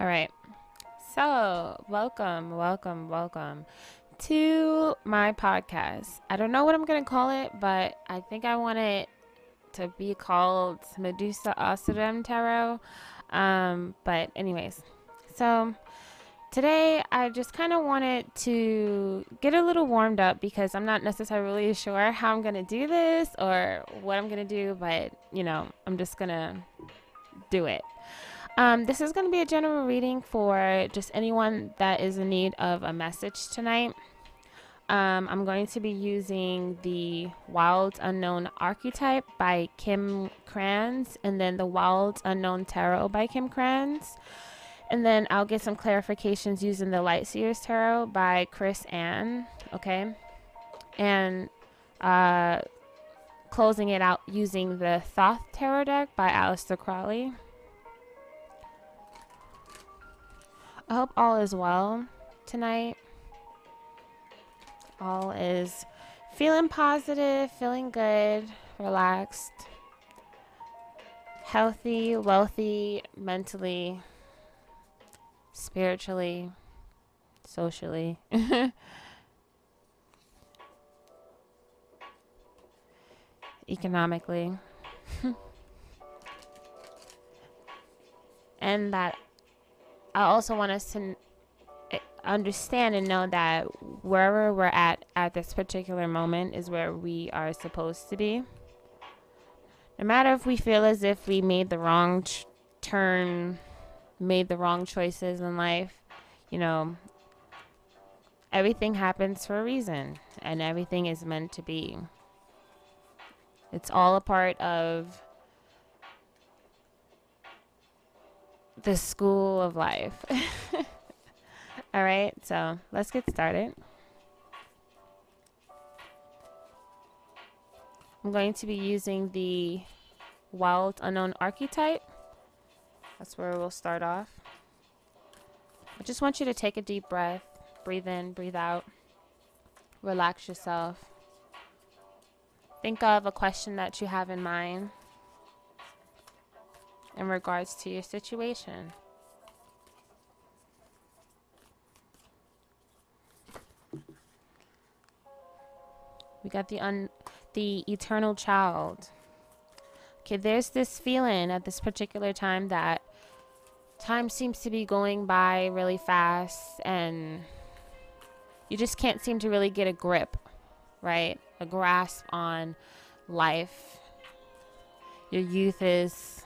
All right. So, welcome, welcome, welcome to my podcast. I don't know what I'm going to call it, but I think I want it to be called Medusa Asuram Tarot. Um, but, anyways, so today I just kind of wanted to get a little warmed up because I'm not necessarily sure how I'm going to do this or what I'm going to do, but, you know, I'm just going to do it. Um, this is going to be a general reading for just anyone that is in need of a message tonight. Um, I'm going to be using the Wild Unknown Archetype by Kim Krans and then the Wild Unknown Tarot by Kim Krans. And then I'll get some clarifications using the Light Seers Tarot by Chris-Anne. Okay. And uh, closing it out using the Thoth Tarot deck by Aleister Crowley. I hope all is well tonight. All is feeling positive, feeling good, relaxed, healthy, wealthy, mentally, spiritually, socially. economically. and that I also want us to eh, understand and know that wherever we're at at this particular moment is where we are supposed to be. No matter if we feel as if we made the wrong ch- turn, made the wrong choices in life, you know, everything happens for a reason and everything is meant to be. It's all a part of the school of life. All right, so let's get started. I'm going to be using the Wild Unknown Archetype. That's where we'll start off. I just want you to take a deep breath, breathe in, breathe out, relax yourself. Think of a question that you have in mind in regards to your situation. We got the un the eternal child. Okay, there's this feeling at this particular time that time seems to be going by really fast and you just can't seem to really get a grip, right? A grasp on life. Your youth is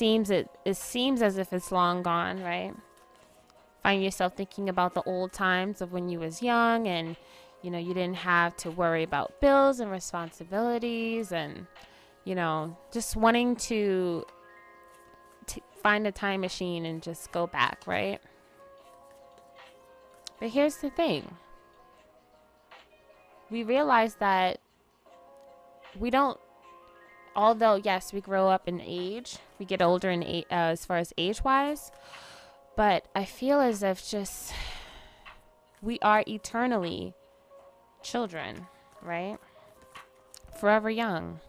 seems it it seems as if it's long gone, right? Find yourself thinking about the old times of when you was young and you know, you didn't have to worry about bills and responsibilities and you know, just wanting to t- find a time machine and just go back, right? But here's the thing. We realize that we don't although yes, we grow up in age, we get older in uh, as far as age wise, but I feel as if just we are eternally children, right? Forever young.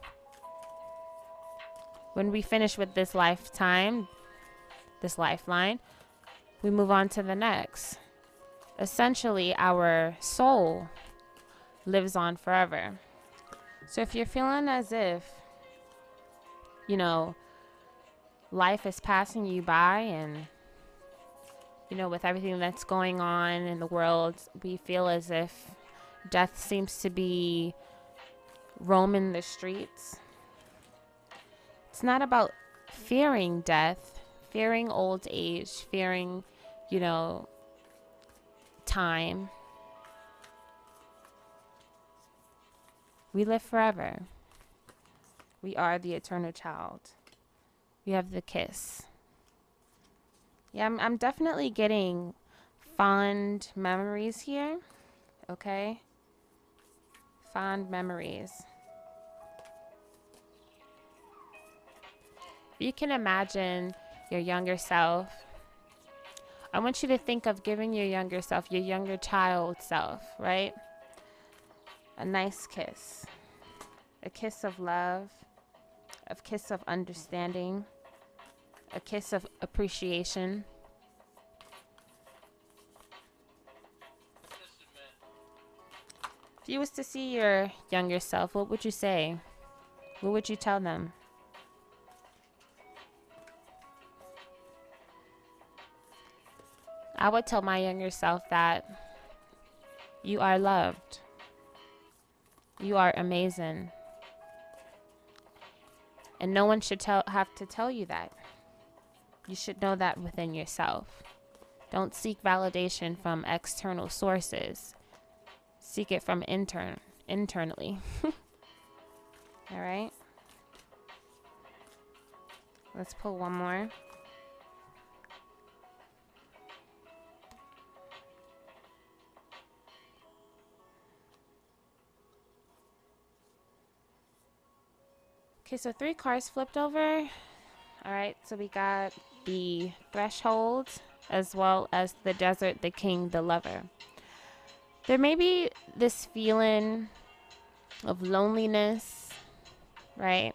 When we finish with this lifetime, this lifeline, we move on to the next. Essentially, our soul lives on forever. So if you're feeling as if you know, life is passing you by and you know, with everything that's going on in the world, we feel as if death seems to be roaming the streets. It's not about fearing death, fearing old age, fearing, you know, time. We live forever. We are the eternal child. We have the kiss. Yeah, I'm, I'm definitely getting fond memories here. Okay? Fond memories. You can imagine your younger self. I want you to think of giving your younger self, your younger child self, right? A nice kiss. A kiss of love a kiss of understanding, a kiss of appreciation. If you was to see your younger self, what would you say? What would you tell them? I would tell my younger self that you are loved. You are amazing. And no one should tell have to tell you that. You should know that within yourself. Don't seek validation from external sources. Seek it from intern internally. All right? Let's pull one more. Okay, so three cars flipped over. All right, so we got the threshold as well as the desert, the king, the lover. There may be this feeling of loneliness, right?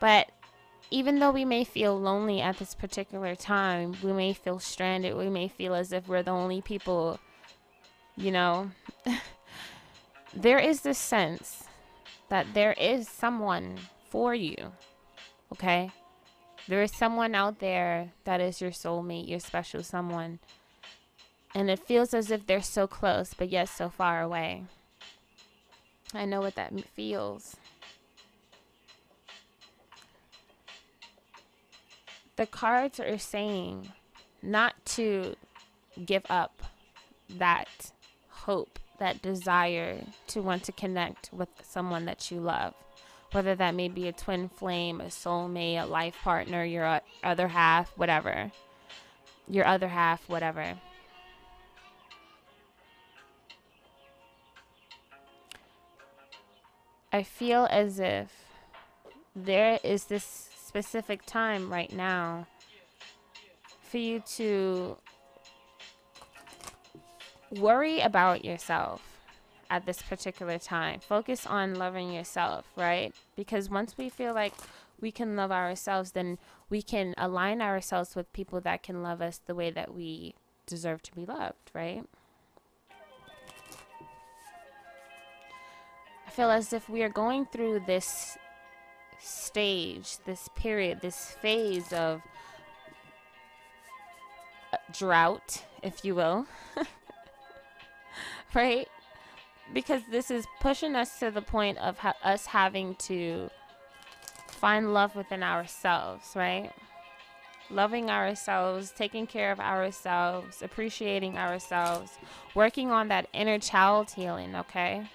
But even though we may feel lonely at this particular time, we may feel stranded, we may feel as if we're the only people, you know, there is this sense that there is someone for you. Okay? There is someone out there that is your soulmate, your special someone. And it feels as if they're so close, but yet so far away. I know what that feels. The cards are saying not to give up that hope that desire to want to connect with someone that you love. Whether that may be a twin flame, a soulmate, a life partner, your other half, whatever. Your other half, whatever. I feel as if there is this specific time right now for you to worry about yourself at this particular time. Focus on loving yourself, right? Because once we feel like we can love ourselves, then we can align ourselves with people that can love us the way that we deserve to be loved, right? I feel as if we are going through this stage, this period, this phase of uh, drought, if you will. right? Because this is pushing us to the point of ha- us having to find love within ourselves, right? Loving ourselves, taking care of ourselves, appreciating ourselves, working on that inner child healing, okay?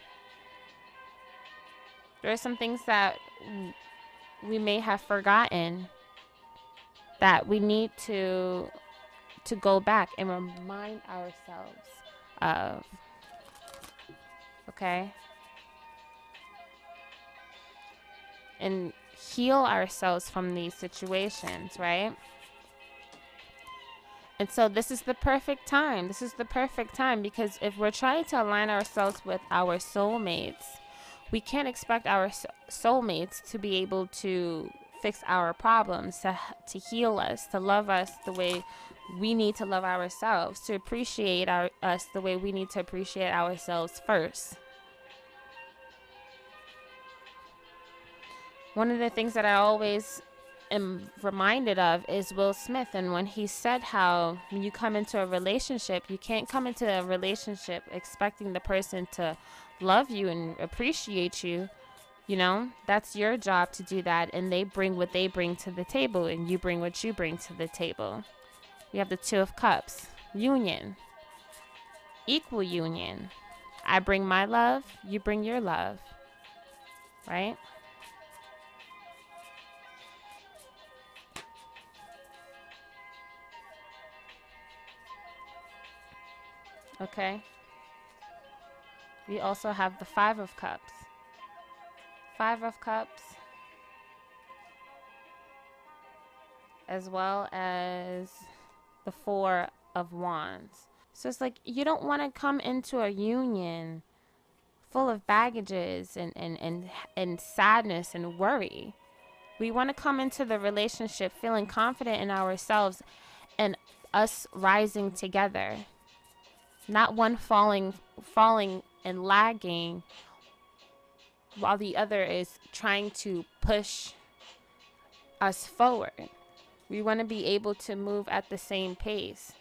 There are some things that we may have forgotten that we need to to go back and remind ourselves of okay? And heal ourselves from these situations, right? And so this is the perfect time. This is the perfect time because if we're trying to align ourselves with our soulmates, we can't expect our soulmates to be able to fix our problems, to, to heal us, to love us the way we need to love ourselves, to appreciate our, us the way we need to appreciate ourselves first. One of the things that I always am reminded of is Will Smith and when he said how when you come into a relationship, you can't come into a relationship expecting the person to love you and appreciate you. You know, that's your job to do that and they bring what they bring to the table and you bring what you bring to the table. We have the 2 of cups, union. Equal union. I bring my love, you bring your love. Right? Okay. We also have the Five of Cups. Five of Cups. As well as the Four of Wands. So it's like you don't want to come into a union full of baggages and, and, and, and sadness and worry. We want to come into the relationship feeling confident in ourselves and us rising together. Not one falling falling and lagging while the other is trying to push us forward. We want to be able to move at the same pace,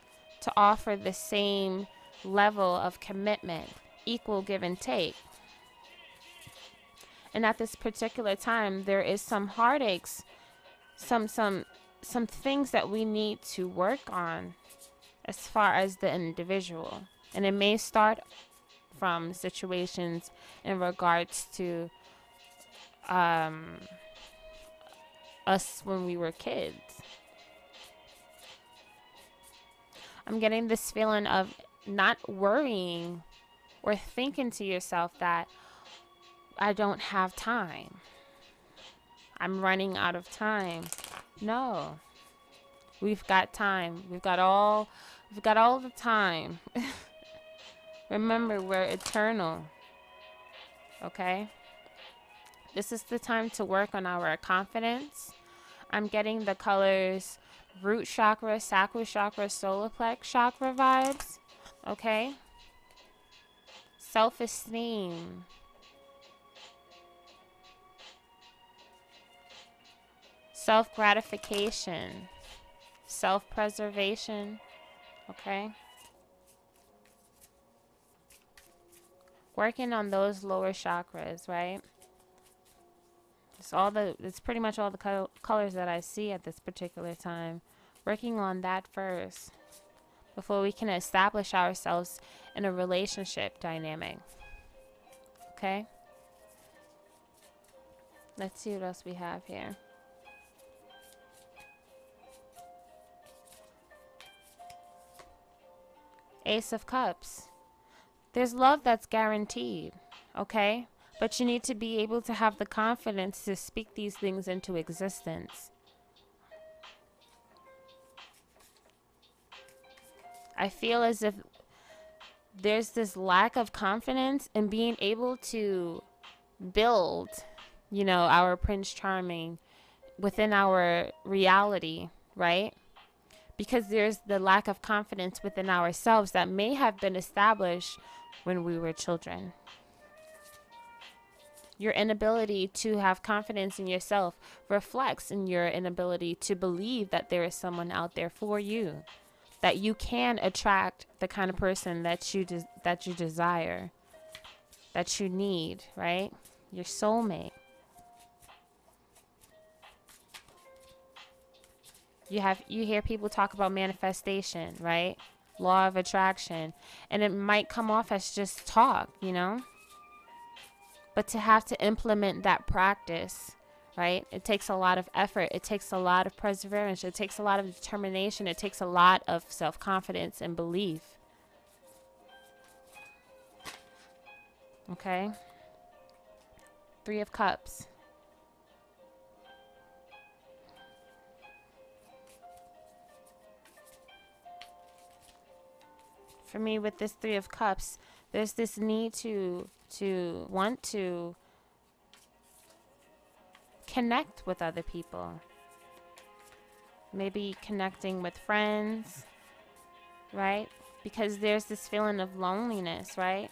to offer the same level of commitment, equal give and take. And at this particular time, there is some heartaches, some some some things that we need to work on as far as the individual. And it may start from situations in regards to um, us when we were kids. I'm getting this feeling of not worrying or thinking to yourself that I don't have time. I'm running out of time. No. We've got time. We've got all we've got all the time. Remember, we're eternal. Okay? This is the time to work on our confidence. I'm getting the colors root chakra, sacral chakra, solar plex chakra vibes. Okay? Self esteem. Self gratification. Self preservation. Okay? Working on those lower chakras, right? It's all the it's pretty much all the co colors that I see at this particular time. Working on that first before we can establish ourselves in a relationship dynamic. Okay? Let's see what else we have here. Ace of Cups. There's love that's guaranteed, okay? But you need to be able to have the confidence to speak these things into existence. I feel as if there's this lack of confidence in being able to build, you know, our Prince Charming within our reality, right? Because there's the lack of confidence within ourselves that may have been established when we were children. Your inability to have confidence in yourself reflects in your inability to believe that there is someone out there for you, that you can attract the kind of person that you de- that you desire, that you need, right? Your soulmate. You have you hear people talk about manifestation, right? Law of attraction, and it might come off as just talk, you know? But to have to implement that practice, right? It takes a lot of effort. It takes a lot of perseverance. It takes a lot of determination. It takes a lot of self confidence and belief. Okay? Three of Cups. For me, with this Three of Cups, there's this need to to want to connect with other people. Maybe connecting with friends, right? Because there's this feeling of loneliness, right?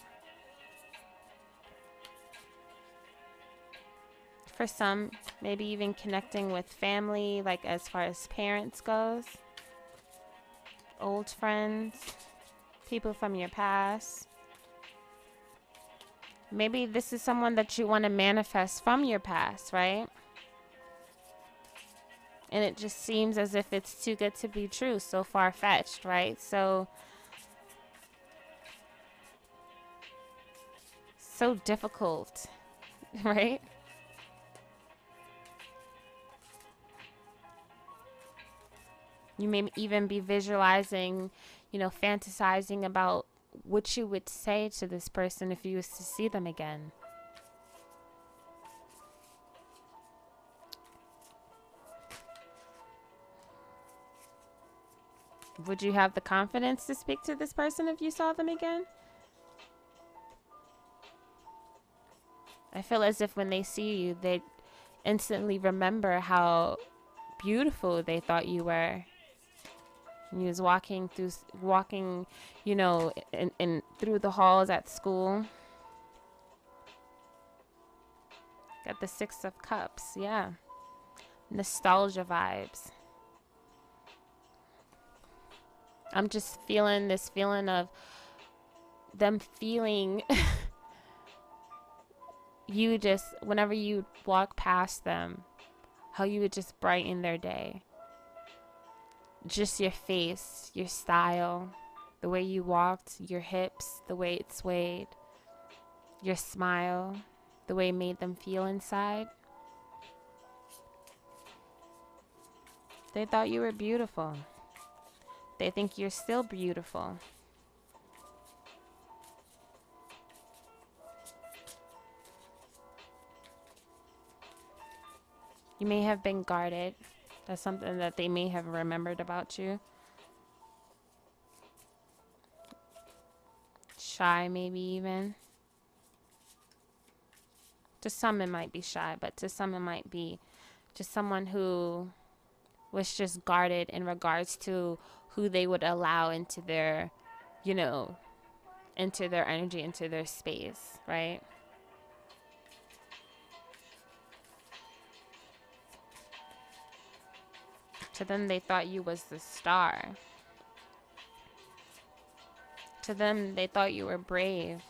For some, maybe even connecting with family, like as far as parents goes, old friends, people from your past. Maybe this is someone that you want to manifest from your past, right? And it just seems as if it's too good to be true, so far fetched, right? So, so difficult, right? You may even be visualizing, you know, fantasizing about what you would say to this person if you was to see them again. Would you have the confidence to speak to this person if you saw them again? I feel as if when they see you, they instantly remember how beautiful they thought you were. You was walking through, walking, you know, in, in through the halls at school. Got the Six of Cups, yeah. Nostalgia vibes. I'm just feeling this feeling of them feeling you just whenever you walk past them how you would just brighten their day just your face your style the way you walked your hips the way it swayed your smile the way it made them feel inside. They thought you were beautiful. They think you're still beautiful. You may have been guarded. That's something that they may have remembered about you. Shy, maybe even. To some, it might be shy, but to some, it might be just someone who was just guarded in regards to who they would allow into their, you know, into their energy, into their space, right? To them, they thought you was the star. To them, they thought you were brave.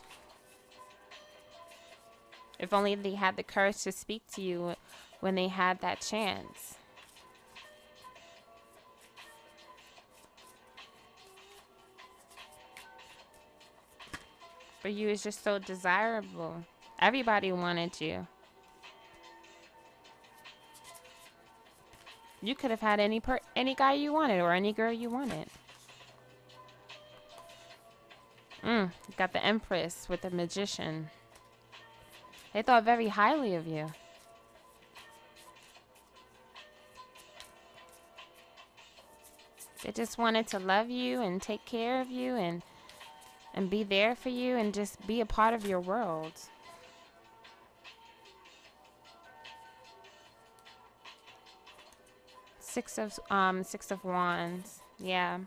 If only they had the courage to speak to you when they had that chance. But you was just so desirable. Everybody wanted you. You could have had any per any guy you wanted or any girl you wanted. Mm, got the Empress with the Magician. They thought very highly of you. They just wanted to love you and take care of you and and be there for you and just be a part of your world. Six of um six of wands. Yeah.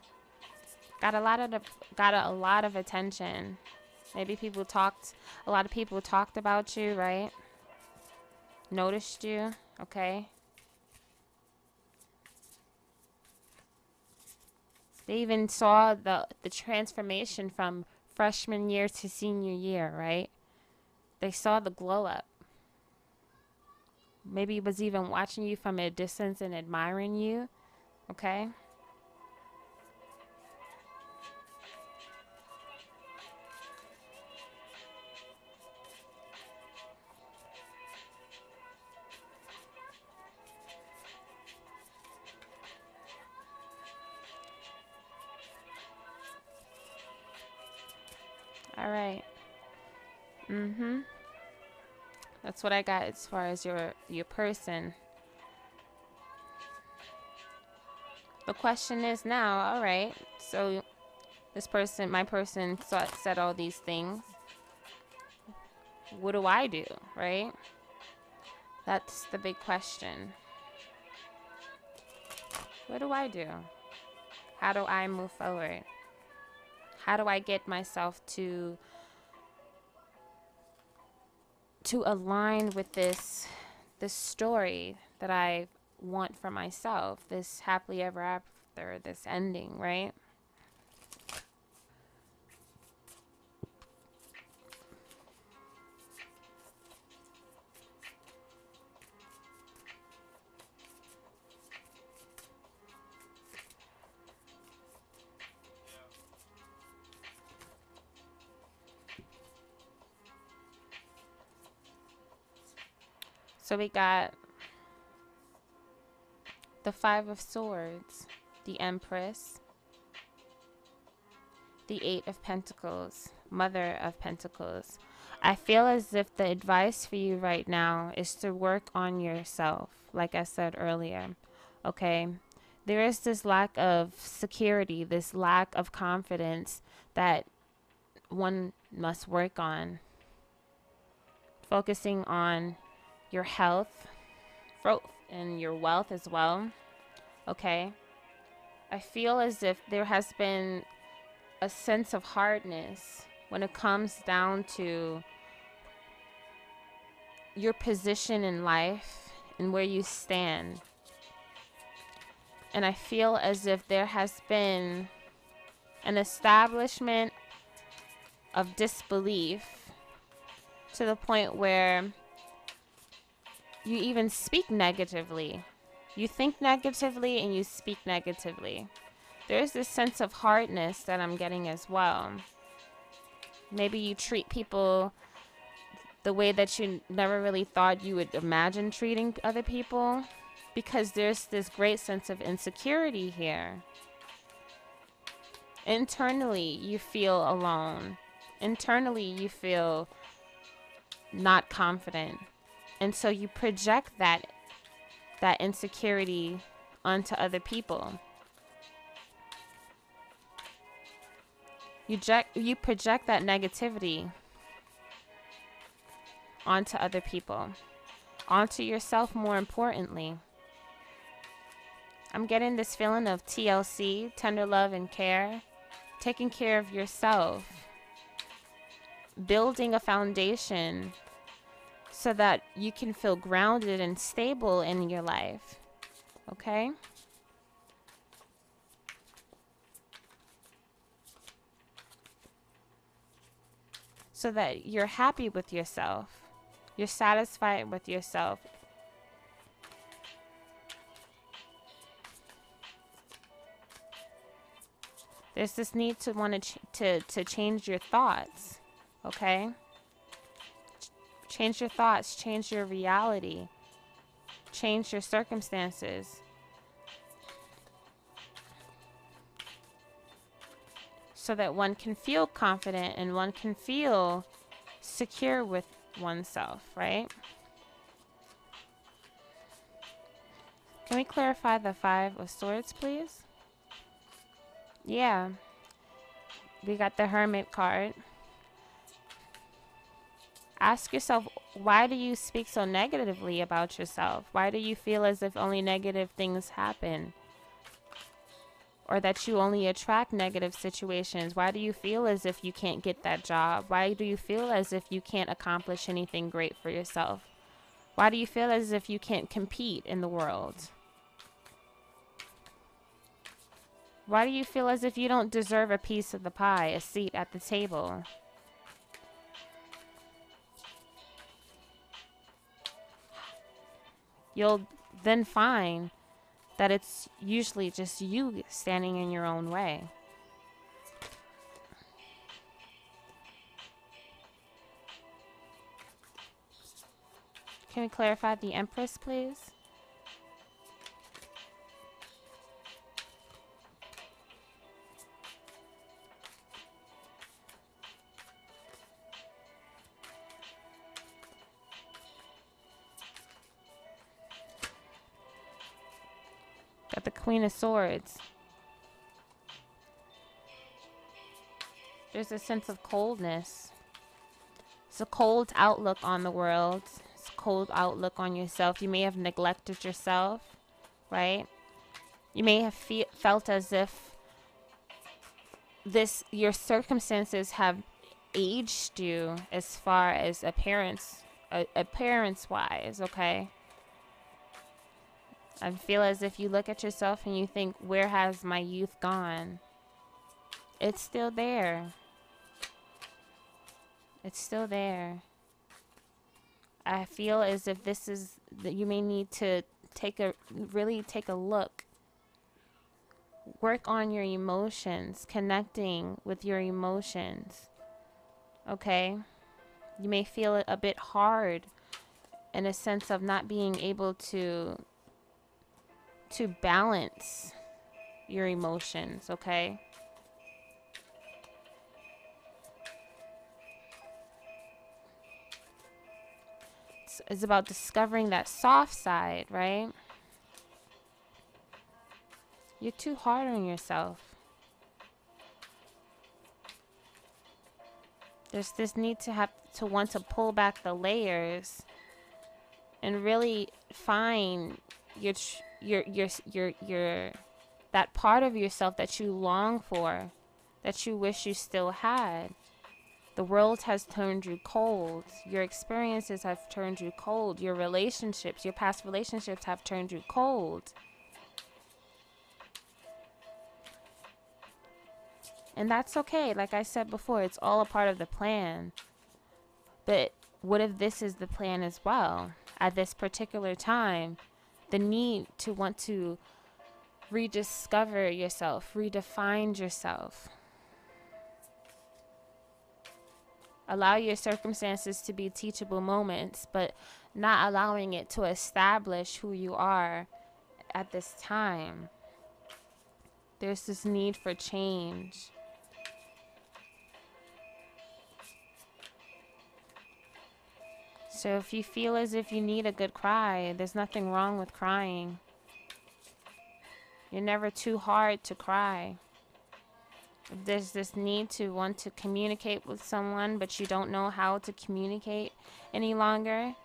Got a lot of the, got a, a lot of attention. Maybe people talked a lot of people talked about you, right? Noticed you, okay? They even saw the the transformation from freshman year to senior year, right? They saw the glow up. Maybe was even watching you from a distance and admiring you. Okay? All right. Mm-hmm. That's what I got as far as your your person. The question is now, all right. So this person, my person said all these things. What do I do, right? That's the big question. What do I do? How do I move forward? How do I get myself to to align with this this story that I want for myself, this happily ever after, this ending, right? So we got the Five of Swords, the Empress, the Eight of Pentacles, Mother of Pentacles. I feel as if the advice for you right now is to work on yourself, like I said earlier. Okay? There is this lack of security, this lack of confidence that one must work on. Focusing on your health, growth and your wealth as well. Okay. I feel as if there has been a sense of hardness when it comes down to your position in life and where you stand. And I feel as if there has been an establishment of disbelief to the point where you even speak negatively. You think negatively and you speak negatively. There's this sense of hardness that I'm getting as well. Maybe you treat people the way that you never really thought you would imagine treating other people because there's this great sense of insecurity here. Internally, you feel alone. Internally, you feel not confident. And so you project that that insecurity onto other people. You, project, you project that negativity onto other people, onto yourself more importantly. I'm getting this feeling of TLC, tender love and care, taking care of yourself, building a foundation so that you can feel grounded and stable in your life. Okay? So that you're happy with yourself. You're satisfied with yourself. There's this need to want to, to to change your thoughts, okay? Ch change your thoughts, change your reality, change your circumstances. So that one can feel confident and one can feel secure with oneself, right? Can we clarify the Five of Swords, please? Yeah. We got the Hermit card. Ask yourself, why do you speak so negatively about yourself? Why do you feel as if only negative things happen? or that you only attract negative situations? Why do you feel as if you can't get that job? Why do you feel as if you can't accomplish anything great for yourself? Why do you feel as if you can't compete in the world? Why do you feel as if you don't deserve a piece of the pie, a seat at the table? You'll then find that it's usually just you standing in your own way. Can we clarify the Empress, please? Queen of Swords. There's a sense of coldness. It's a cold outlook on the world. It's a cold outlook on yourself. You may have neglected yourself, right? You may have fe felt as if this your circumstances have aged you as far as appearance uh, appearance wise, okay? I feel as if you look at yourself and you think, where has my youth gone? It's still there. It's still there. I feel as if this is that you may need to take a really take a look. Work on your emotions, connecting with your emotions. Okay? You may feel it a bit hard in a sense of not being able to to balance your emotions, okay? It's, it's about discovering that soft side, right? You're too hard on yourself. There's this need to have to want to pull back the layers and really find your your your your your that part of yourself that you long for, that you wish you still had. The world has turned you cold. Your experiences have turned you cold. Your relationships, your past relationships have turned you cold. And that's okay. Like I said before, it's all a part of the plan. But what if this is the plan as well? At this particular time, the need to want to rediscover yourself, redefine yourself. Allow your circumstances to be teachable moments, but not allowing it to establish who you are at this time. There's this need for change. So if you feel as if you need a good cry, there's nothing wrong with crying. You're never too hard to cry. If there's this need to want to communicate with someone, but you don't know how to communicate any longer,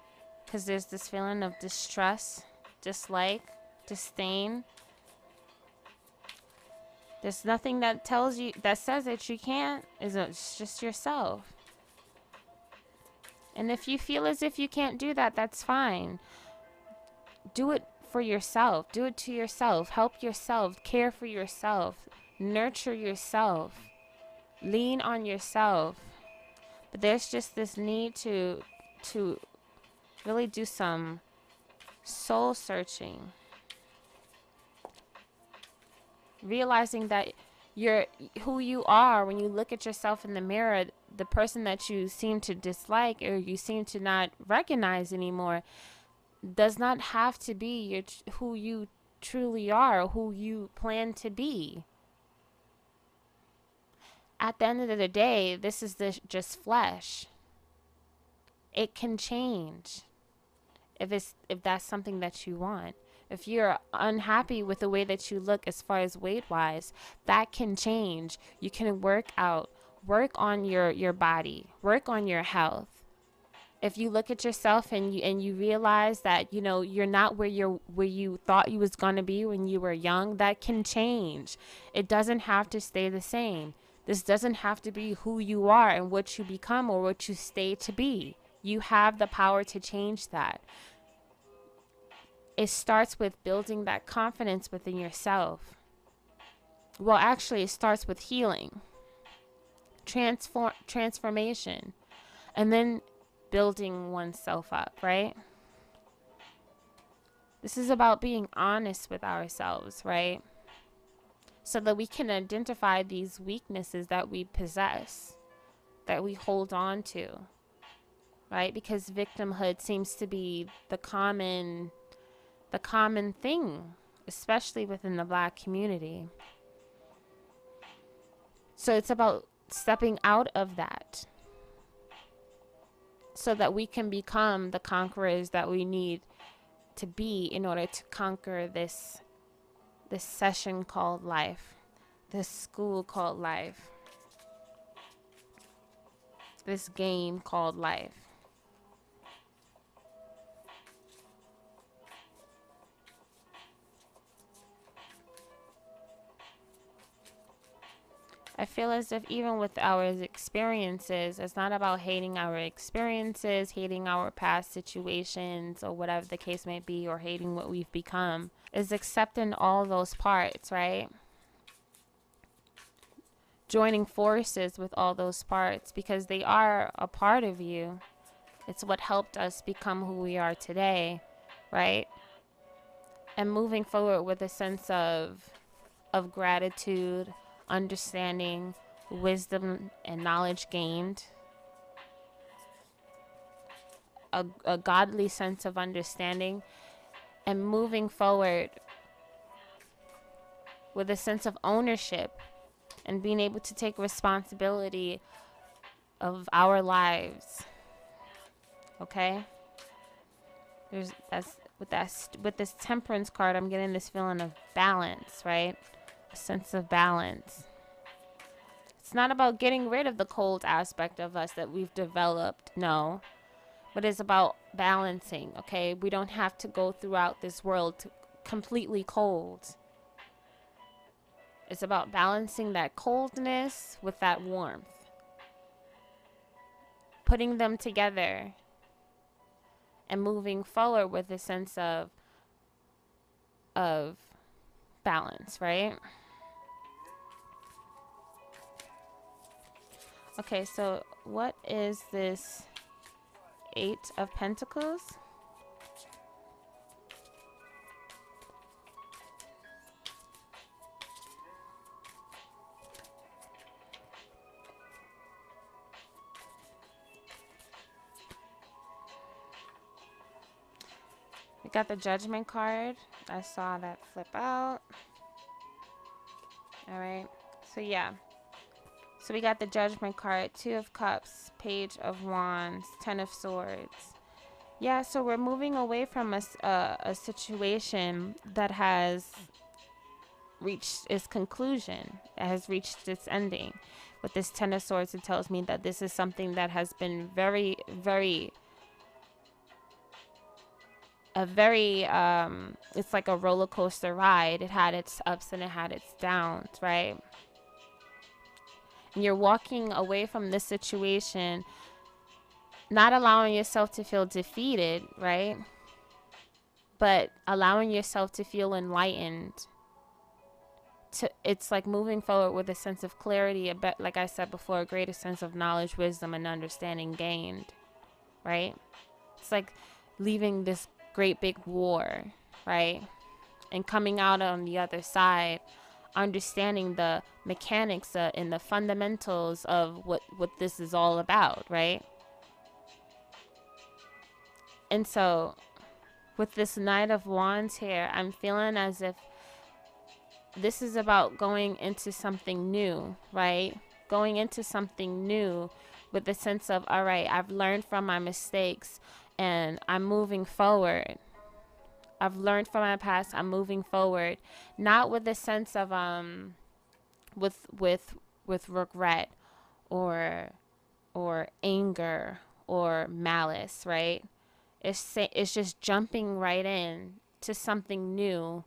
because there's this feeling of distrust, dislike, disdain. There's nothing that tells you, that says that you can't. It's just yourself. And if you feel as if you can't do that, that's fine. Do it for yourself. Do it to yourself. Help yourself. Care for yourself. Nurture yourself. Lean on yourself. But there's just this need to to really do some soul searching. Realizing that you're who you are when you look at yourself in the mirror the person that you seem to dislike or you seem to not recognize anymore does not have to be your, who you truly are, who you plan to be. At the end of the day, this is the, just flesh. It can change if it's if that's something that you want. If you're unhappy with the way that you look as far as weight wise, that can change. You can work out work on your your body work on your health. If you look at yourself and you and you realize that you know you're not where you're where you thought you was to be when you were young that can change. It doesn't have to stay the same. This doesn't have to be who you are and what you become or what you stay to be. You have the power to change that. It starts with building that confidence within yourself. Well actually it starts with healing transform transformation and then building oneself up, right? This is about being honest with ourselves, right? So that we can identify these weaknesses that we possess, that we hold on to, right? Because victimhood seems to be the common the common thing, especially within the black community. So it's about stepping out of that so that we can become the conquerors that we need to be in order to conquer this this session called life this school called life this game called life I feel as if even with our experiences, it's not about hating our experiences, hating our past situations, or whatever the case may be, or hating what we've become. Is accepting all those parts, right? Joining forces with all those parts because they are a part of you. It's what helped us become who we are today, right? And moving forward with a sense of of gratitude, understanding, wisdom, and knowledge gained, a, a godly sense of understanding, and moving forward with a sense of ownership and being able to take responsibility of our lives. Okay? There's that's with that with this temperance card I'm getting this feeling of balance, right? Sense of balance. It's not about getting rid of the cold aspect of us that we've developed. No. but it's about balancing, okay? We don't have to go throughout this world completely cold. It's about balancing that coldness with that warmth. Putting them together and moving forward with a sense of of balance, right? Okay, so what is this Eight of Pentacles? We got the Judgment card. I saw that flip out. All right. So, yeah. So we got the Judgment card, Two of Cups, Page of Wands, Ten of Swords. Yeah, so we're moving away from a, uh, a situation that has reached its conclusion, it has reached its ending. With this Ten of Swords, it tells me that this is something that has been very, very, a very, um, it's like a roller coaster ride. It had its ups and it had its downs, right? You're walking away from this situation not allowing yourself to feel defeated, right? But allowing yourself to feel enlightened. To it's like moving forward with a sense of clarity, a bit like I said before, a greater sense of knowledge, wisdom, and understanding gained, right? It's like leaving this great big war, right? And coming out on the other side understanding the mechanics uh, and the fundamentals of what what this is all about, right? And so with this Knight of Wands here, I'm feeling as if this is about going into something new, right? Going into something new with the sense of, all right, I've learned from my mistakes and I'm moving forward. I've learned from my past. I'm moving forward, not with a sense of um, with with with regret, or or anger or malice. Right? It's it's just jumping right in to something new,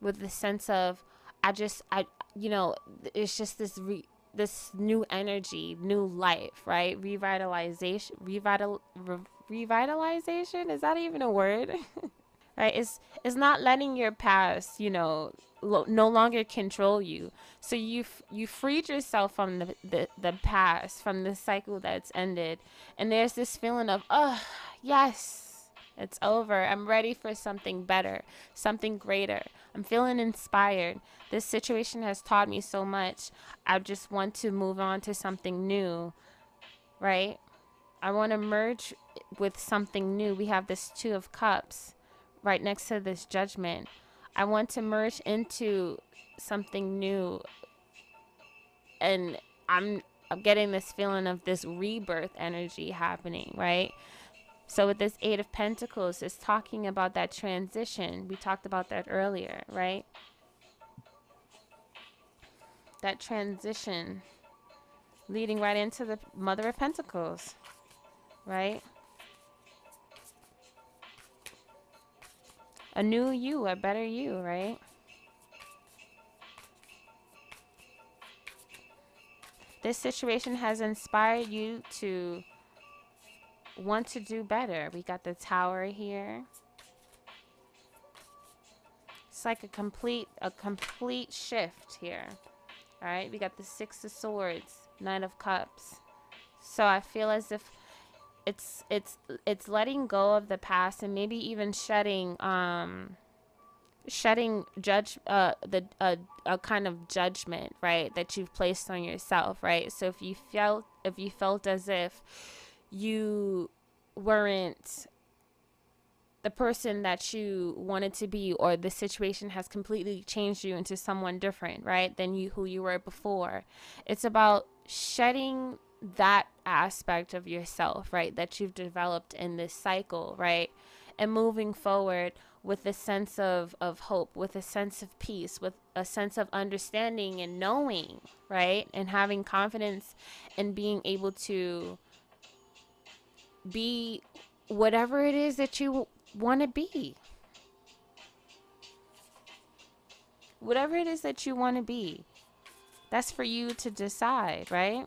with the sense of I just I you know it's just this re, this new energy, new life, right? Revitalization, revital, re, revitalization. Is that even a word? right? It's it's not letting your past you know lo- no longer control you. So you f- you freed yourself from the, the the past from the cycle that's ended. And there's this feeling of oh yes it's over. I'm ready for something better something greater. I'm feeling inspired. This situation has taught me so much. I just want to move on to something new right? I want to merge with something new. We have this two of cups right next to this judgment. I want to merge into something new. And I'm I'm getting this feeling of this rebirth energy happening, right? So with this 8 of pentacles it's talking about that transition. We talked about that earlier, right? That transition leading right into the mother of pentacles, right? A new you, a better you, right? This situation has inspired you to want to do better. We got the tower here. It's like a complete a complete shift here. All right, we got the 6 of swords, 9 of cups. So I feel as if it's it's it's letting go of the past and maybe even shedding um shedding judge uh the uh, a kind of judgment right that you've placed on yourself right? So if you felt if you felt as if you weren't the person that you wanted to be or the situation has completely changed you into someone different right than you who you were before it's about shedding that aspect of yourself, right, that you've developed in this cycle, right, and moving forward with a sense of, of hope, with a sense of peace, with a sense of understanding and knowing, right, and having confidence and being able to be whatever it is that you want to be. Whatever it is that you want to be. That's for you to decide, right?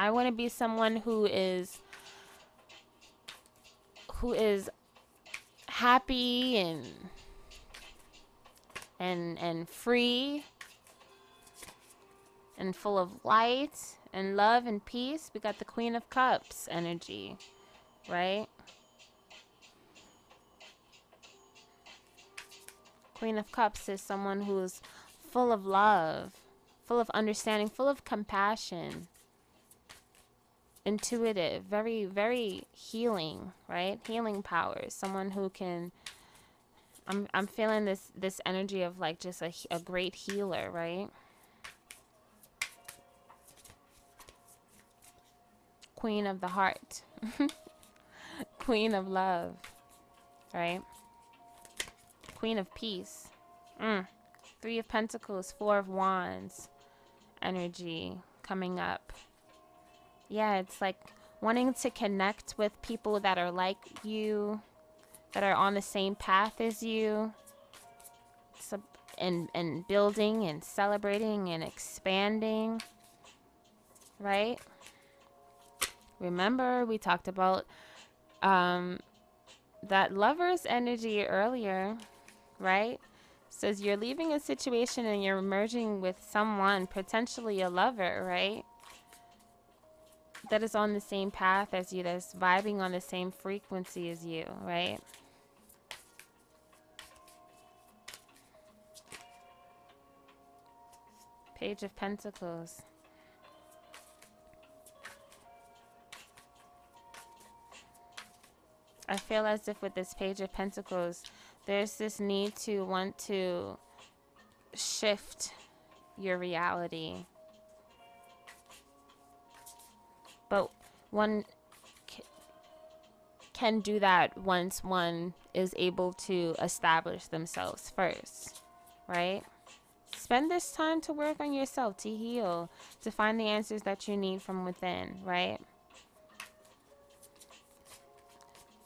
I want to be someone who is who is happy and and and free and full of light and love and peace. We got the Queen of Cups energy, right? Queen of Cups is someone who's full of love, full of understanding, full of compassion, intuitive, very, very healing, right? Healing powers. Someone who can. I'm, I'm feeling this this energy of like just a, a great healer, right? Queen of the heart. Queen of love. Right? Queen of peace. Mm. Three of Pentacles, Four of Wands. Energy coming up. Yeah, it's like wanting to connect with people that are like you, that are on the same path as you. and, and building and celebrating and expanding. Right? Remember, we talked about um, that lover's energy earlier, right? Says you're leaving a situation and you're merging with someone, potentially a lover, right? That is on the same path as you, that's vibing on the same frequency as you, right? Page of Pentacles. I feel as if with this Page of Pentacles, there's this need to want to shift your reality. But one can do that once one is able to establish themselves first, right? Spend this time to work on yourself, to heal, to find the answers that you need from within, right?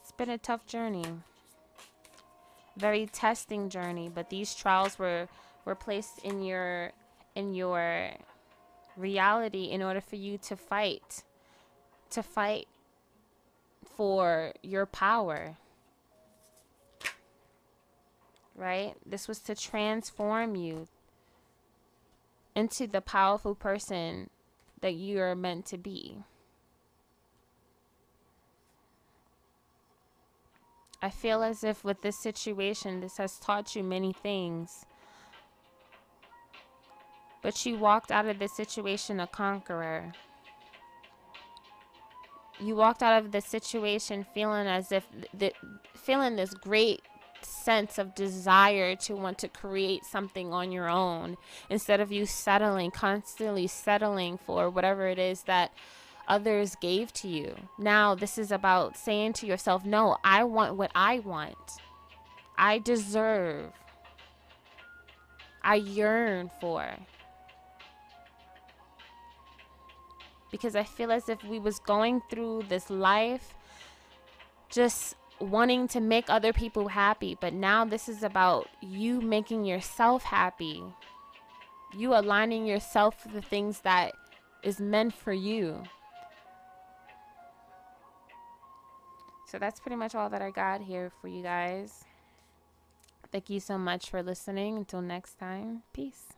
It's been a tough journey. Very testing journey, but these trials were were placed in your in your reality in order for you to fight to fight for your power. Right? This was to transform you into the powerful person that you are meant to be. I feel as if with this situation, this has taught you many things. But you walked out of this situation a conqueror. You walked out of the situation feeling as if, th- feeling this great sense of desire to want to create something on your own instead of you settling, constantly settling for whatever it is that others gave to you. Now, this is about saying to yourself, no, I want what I want. I deserve. I yearn for. Because I feel as if we was going through this life just wanting to make other people happy, but now this is about you making yourself happy. You aligning yourself with the things that is meant for you. So that's pretty much all that I got here for you guys. Thank you so much for listening. Until next time, peace.